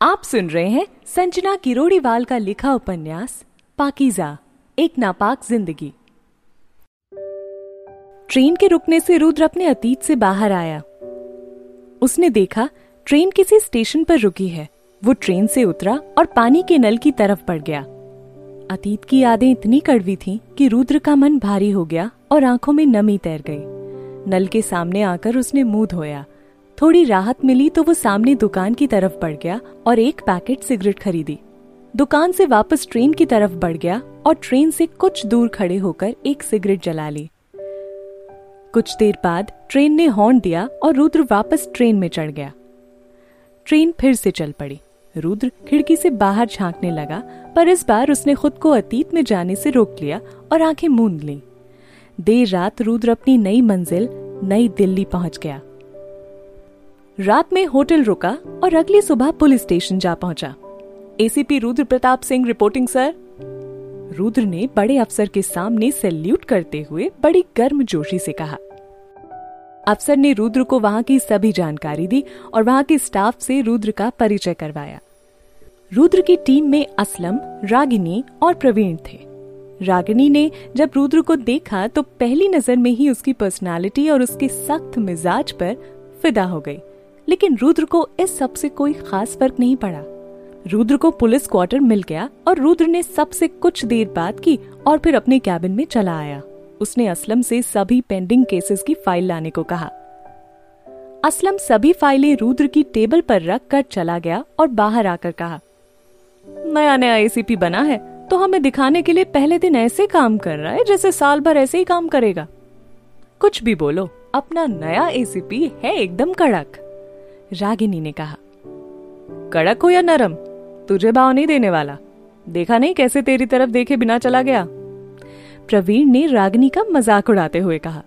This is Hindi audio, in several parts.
आप सुन रहे हैं संजना किरोड़ीवाल का लिखा उपन्यास, पाकीजा, एक नापाक ज़िंदगी। ट्रेन के रुकने से रुद्र अपने अतीत से बाहर आया। उसने देखा, ट्रेन किसी स्टेशन पर रुकी है। वो ट्रेन से उतरा और पानी के नल की तरफ़ बढ़ गया। अतीत की यादें इतनी कड़वी थीं कि रुद्र का मन भारी हो गया और आँखों में नमी तैर गई। नल के सामने आकर उसने मुँह धोया। थोड़ी राहत मिली तो वो सामने दुकान की तरफ़ बढ़ गया और एक पैकेट सिगरेट खरीदी। दुकान से वापस ट्रेन की तरफ़ बढ़ गया और ट्रेन से कुछ दूर खड़े होकर एक सिगरेट जला ली। कुछ देर बाद ट्रेन ने हॉर्न दिया और रुद्र वापस ट्रेन में चढ़ गया। ट्रेन फिर से चल पड़ी। रुद्र खिड़की से बाहर झांकने लगा, पर इस बार उसने खुद को अतीत में जाने से रोक लिया और आँखें मूंद ली। देर रात रुद्र अपनी नई मंजिल, नई दिल्ली पहुँच गया। रात में होटल रुका और अगली सुबह पुलिस स्टेशन जा पहुँचा। ACP Rudra Pratap Singh reporting sir Rudra ने बड़े अफसर के सामने सैल्यूट करते हुए बड़ी गर्म जोशी से कहा। अफसर ने रुद्र को वहाँ की सभी जानकारी दी और वहाँ के स्टाफ से रुद्र का परिचय करवाया। रुद्र की टीम में असलम, रागिनी और प्रवीण थे। रागिनी ने जब रुद्र को देखा तो पहली नज़र में ही उसकी पर्सनालिटी और उसके सख्त मिजाज पर फिदा हो गई। लेकिन रुद्र को इस सबसे कोई खास फ़र्क नहीं पड़ा। रुद्र को पुलिस क्वार्टर मिल गया और रुद्र ने सबसे कुछ देर बात की और फिर अपने कैबिन में चला आया। उसने असलम से सभी पेंडिंग केसेस की फ़ाइल लाने को कहा। असलम सभी फाइलें रुद्र की टेबल पर रख कर चला गया और बाहर आकर कहा, नया नया एसीपी बना है तो हमें दिखाने के लिए पहले दिन ऐसे काम कर रहा है जैसे साल भर ऐसे ही काम करेगा। कुछ भी बोलो, अपना नया एसीपी है एकदम कड़क। रागिनी ने कहा, कड़क हो या नरम, तुझे भाव नहीं देने वाला। देखा नहीं कैसे तेरी तरफ़ देखे बिना चला गया? प्रवीण ने रागिनी का मज़ाक उड़ाते हुए कहा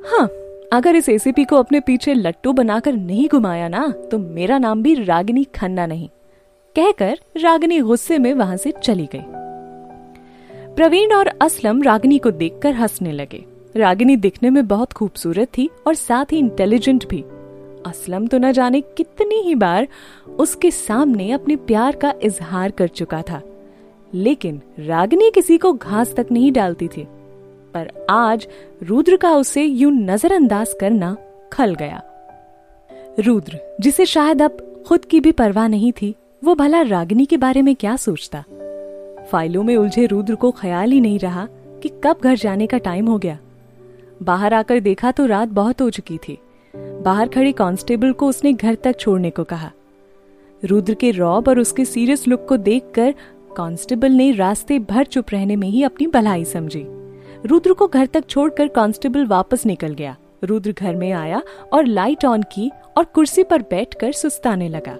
हाँ अगर इस एसीपी को अपने पीछे लट्टू बनाकर नहीं घुमाया ना तो मेरा नाम भी रागिनी खन्ना नहीं। कहकर रागिनी गुस्से में वहाँ से चली गई। प्रवीण और असलम रागिनी को देखकर हंसने लगे। रागिनी दिखने में बहुत खूबसूरत थी और साथ ही इंटेलिजेंट भी। असलम तो न जाने कितनी ही बार उसके सामने अपने प्यार का इजहार कर चुका था। लेकिन रागिनी किसी को घास तक नहीं डालती थी, पर आज रुद्र का उसे यूँ नजरअंदाज करना खल गया। रुद्र, जिसे शायद अब खुद की भी परवाह नहीं थी, वो भला रागिनी के बारे में क्या सोचता? फाइलों में उलझे रुद्र को ख्याल ही नहीं रहा कि कब घर जाने का टाइम हो गया। बाहर आकर देखा तो रात बहुत हो चुकी थी। बाहर खड़े कांस्टेबल को उसने घर तक छोड़ने को कहा। रुद्र के रौब और उसके सीरियस लुक को देखकर कांस्टेबल ने रास्ते भर चुप रहने में ही अपनी भलाई समझी। रुद्र को घर तक छोड़कर कांस्टेबल वापस निकल गया। रुद्र घर में आया और लाइट ऑन की और कुर्सी पर बैठकर सुस्ताने लगा।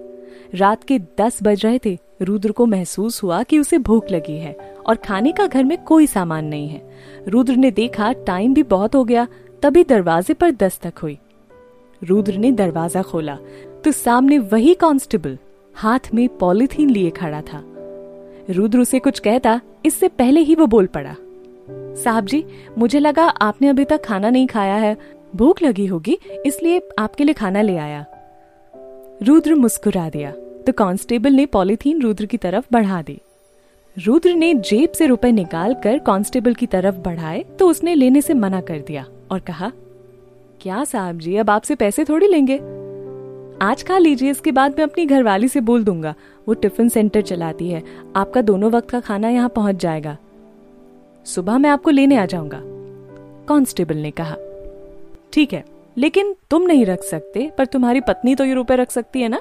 रात के दस बज रहे थे। रुद्र को महसूस हुआ कि उसे भूख लगी है और खाने का घर में कोई सामान नहीं है। रुद्र ने देखा, टाइम भी बहुत हो गया। तभी दरवाजे पर दस्तक हुई। रुद्र ने दरवाज़ा खोला तो सामने वही कांस्टेबल हाथ में पॉलिथीन लिए खड़ा था। रुद्र उसे कुछ कहता, इससे पहले ही वो बोल पड़ा, साहब जी, मुझे लगा आपने अभी तक खाना नहीं खाया है। भूख लगी होगी, इसलिए आपके लिए खाना ले आया। रुद्र मुस्कुरा दिया तो कांस्टेबल ने पॉलिथीन रुद्र की तरफ़ बढ़ा दी। रुद्र ने जेब से रुपए निकाल कर कांस्टेबल की तरफ़ बढ़ाए तो उसने लेने से मना कर दिया और कहा क्या साहब जी, अब आपसे पैसे थोड़ी लेंगे। आज खा लीजिए, इसके बाद मैं अपनी घरवाली से बोल दूँगा। वो टिफ़िन सेंटर चलाती है। आपका दोनों वक्त का खाना यहाँ पहुँच जाएगा। सुबह मैं आपको लेने आ जाऊँगा। कांस्टेबल ने कहा। ठीक है, लेकिन तुम नहीं रख सकते, पर तुम्हारी पत्नी तो ये रुपए रख सकती है ना?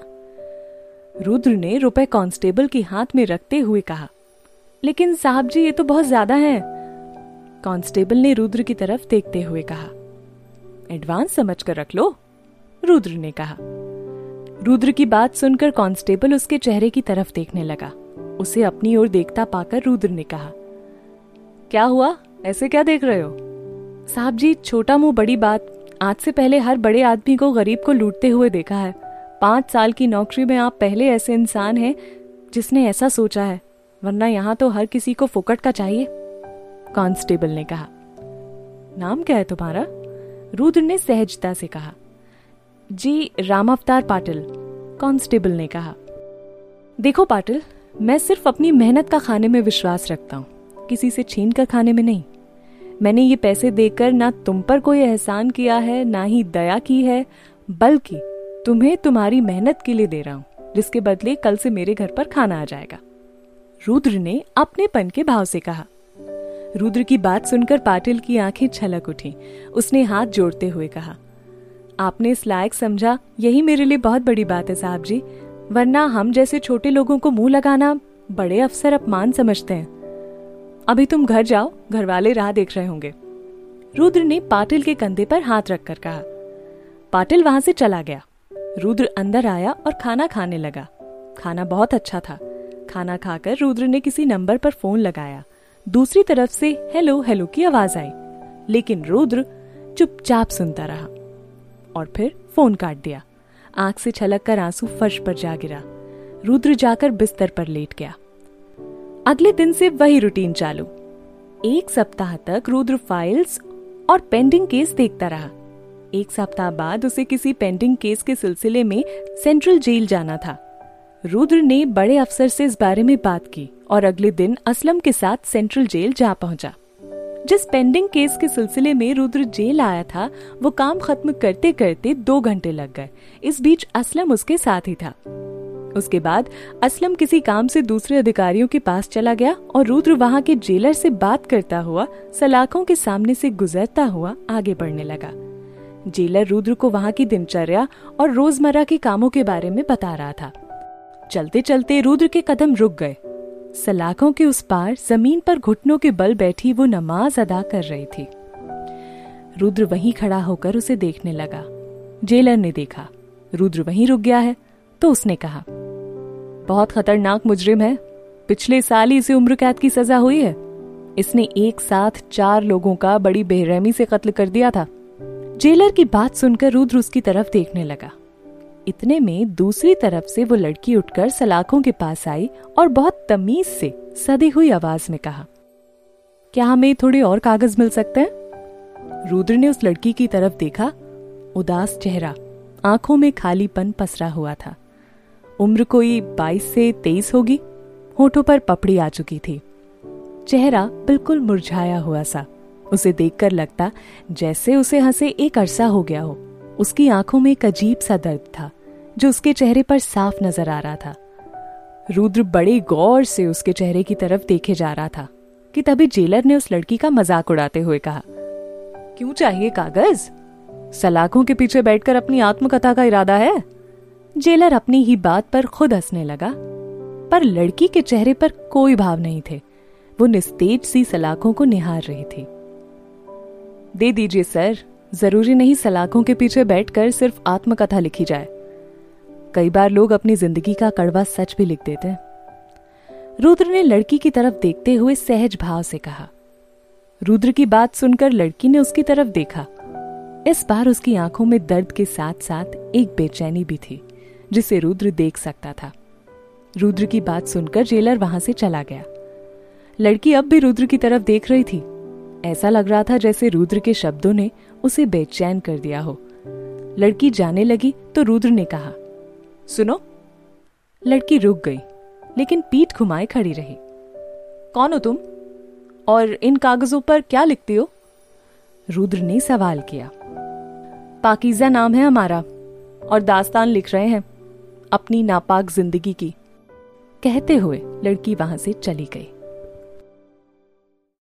रुद्र ने रुपए कांस्टेबल के हाथ में रखते हुए कहा। लेकिन साहब जी, ये तो बहुत ज़्यादा है। कांस्टेबल ने रुद्र की तरफ़ देखते हुए कहा। एडवांस समझ कर रख लो, रुद्र ने कहा। रुद्र की बात सुनकर कांस्टेबल उसके चेहरे की तरफ़ देखने लगा। उसे अपनी ओर देखता पाकर रुद्र ने कहा, क्या हुआ? ऐसे क्या देख रहे हो? साहब जी, छोटा मुँह बड़ी बात। आज से पहले हर बड़े आदमी को, गरीब को लूटते हुए देखा है। पाँच साल की नौकरी में आप पहले ऐसे इंसान हैं जिसने ऐसा सोचा है, वरना यहाँ तो हर किसी को फुकट का चाहिए। कांस्टेबल ने कहा, नाम क्या है तुम्हारा? रुद्र ने सहजता से कहा, जी राम अवतार पाटिल, कांस्टेबल ने कहा। देखो पाटिल, मैं सिर्फ़ अपनी मेहनत का खाने में विश्वास रखता हूँ, किसी से छीन कर खाने में नहीं। मैंने ये पैसे देकर ना तुम पर कोई एहसान किया है, ना ही दया की है, बल्कि तुम्हें तुम्हारी मेहनत के लिए दे रहा हूँ, जिसके बदले कल से मेरे घर पर खाना आ जाएगा। रुद्र ने अपने पन के भाव से कहा। रुद्र की बात सुनकर पाटिल की आँखें छलक उठी। उसने हाथ जोड़ते हुए कहा, आपने इस लायक समझा, यही मेरे लिए बहुत बड़ी बात है साहब जी। वरना हम जैसे छोटे लोगों को मुँह लगाना बड़े अफसर अपमान समझते हैं। अभी तुम घर जाओ घर वाले राह देख रहे होंगे। रुद्र ने पाटिल के कंधे पर हाथ रखकर कहा। पाटिल वहाँ से चला गया। रुद्र अंदर आया और खाना खाने लगा। खाना बहुत अच्छा था। खाना खाकर रुद्र ने किसी नंबर पर फ़ोन लगाया। दूसरी तरफ़ से हेलो हेलो की आवाज़ आई, लेकिन रुद्र चुपचाप सुनता रहा और फिर फ़ोन काट दिया। आँख से छलक कर आँसू फर्श पर जा गिरा। रुद्र जाकर बिस्तर पर लेट गया। अगले दिन से वही रूटीन चालू। एक सप्ताह तक रुद्र फाइल्स और पेंडिंग केस देखता रहा। एक सप्ताह बाद उसे किसी पेंडिंग केस के सिलसिले में सेंट्रल जेल जाना था। रुद्र ने बड़े अफसर से इस बारे में बात की और अगले दिन असलम के साथ सेंट्रल जेल जा पहुँचा। जिस पेंडिंग केस के सिलसिले में रुद्र जेल आया था, वो काम खत्म करते करते दो घंटे लग गए। इस बीच असलम उसके साथ ही था। उसके बाद असलम किसी काम से दूसरे अधिकारियों के पास चला गया और रुद्र वहाँ के जेलर से बात करता हुआ, सलाखों के सामने से गुजरता हुआ आगे बढ़ने लगा। जेलर रुद्र को वहाँ की दिनचर्या और रोज़मर्रा के कामों के बारे में बता रहा था। चलते चलते रुद्र के कदम रुक गए। सलाखों के उस पार ज़मीन पर घुटनों के बल बैठी वो नमाज़ अदा कर रही थी। रुद्र वहीं खड़ा होकर उसे देखने लगा। जेलर ने देखा। रुद्र वहीं रुक गया है तो उसने कहा, बहुत खतरनाक मुजरिम है। पिछले साल ही इसे उम्र कैद की सजा हुई है। इसने एक साथ चार लोगों का बड़ी बेरहमी से कत्ल कर दिया था। जेलर की बात सुनकर रुद्र उसकी तरफ़ देखने लगा। इतने में दूसरी तरफ़ से वो लड़की उठकर सलाखों के पास आई और बहुत तमीज से सदी हुई आवाज़ में कहा, क्या हमें थोड़े और कागज़ मिल सकते हैं? रुद्र ने उस लड़की की तरफ़ देखा, उदास चेहरा, आँखों में खालीपन पसरा हुआ था। उम्र कोई बाईस से तेईस होगी, होठों पर पपड़ी आ चुकी थी। चेहरा बिल्कुल मुरझाया हुआ सा। उसे देखकर लगता, जैसे उसे हंसे एक अरसा हो गया हो। उसकी आँखों में एक अजीब सा दर्द था। जो उसके चेहरे पर साफ़ नज़र आ रहा था। रुद्र बड़े गौर से उसके चेहरे की तरफ़ देखे जा रहा था कि तभी जेलर ने उस लड़की का मज़ाक उड़ाते हुए कहा, क्यों चाहिए कागज़? सलाखों के पीछे बैठकर अपनी आत्मकथा का इरादा है? जेलर अपनी ही बात पर खुद हंसने लगा, पर लड़की के चेहरे पर कोई भाव नहीं थे। वो निस्तेज सी सलाखों को निहार रही थी। दे दीजिए, सर। ज़रूरी नहीं सलाखों के पीछे बैठकर सिर्फ़ आत्मकथा लिखी जाए। कई बार लोग अपनी ज़िंदगी का कड़वा सच भी लिख देते हैं। रुद्र ने लड़की की तरफ़ देखते हुए सहज भाव से कहा। रुद्र की बात सुनकर लड़की ने उसकी तरफ़ देखा। इस बार उसकी आँखों में दर्द के साथ साथ एक बेचैनी भी थी, जिसे रुद्र देख सकता था। रुद्र की बात सुनकर जेलर वहाँ से चला गया। लड़की अब भी रुद्र की तरफ़ देख रही थी। ऐसा लग रहा था जैसे रुद्र के शब्दों ने उसे बेचैन कर दिया हो। लड़की जाने लगी तो रुद्र ने कहा सुनो। लड़की रुक गई, लेकिन पीठ घुमाए खड़ी रही। कौन हो तुम? और इन कागजों पर क्या लिखते हो? रुद्र ने सवाल किया। पाकिजा नाम है हमारा, और दास्तान लिख रहे हैं अपनी नापाक ज़िंदगी की। कहते हुए लड़की वहाँ से चली गई।